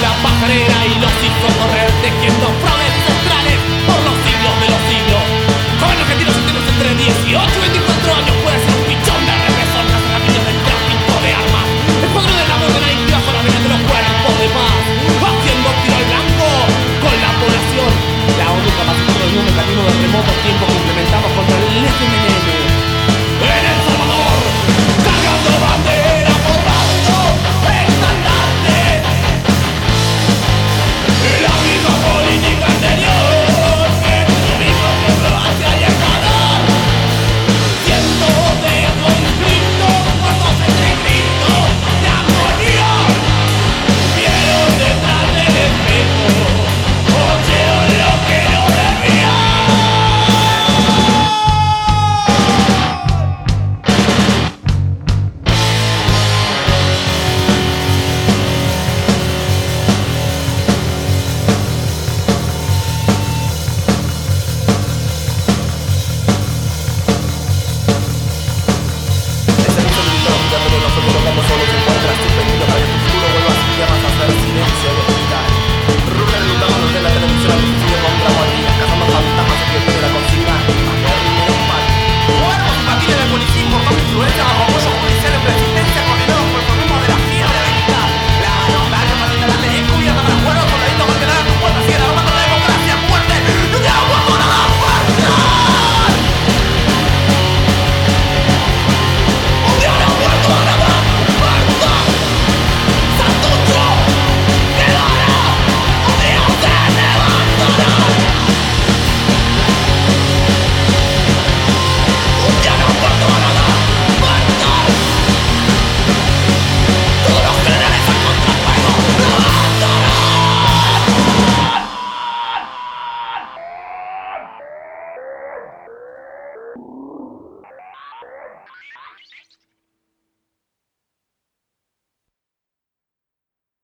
la pajarera y los hizo correr tejiendo fraude. before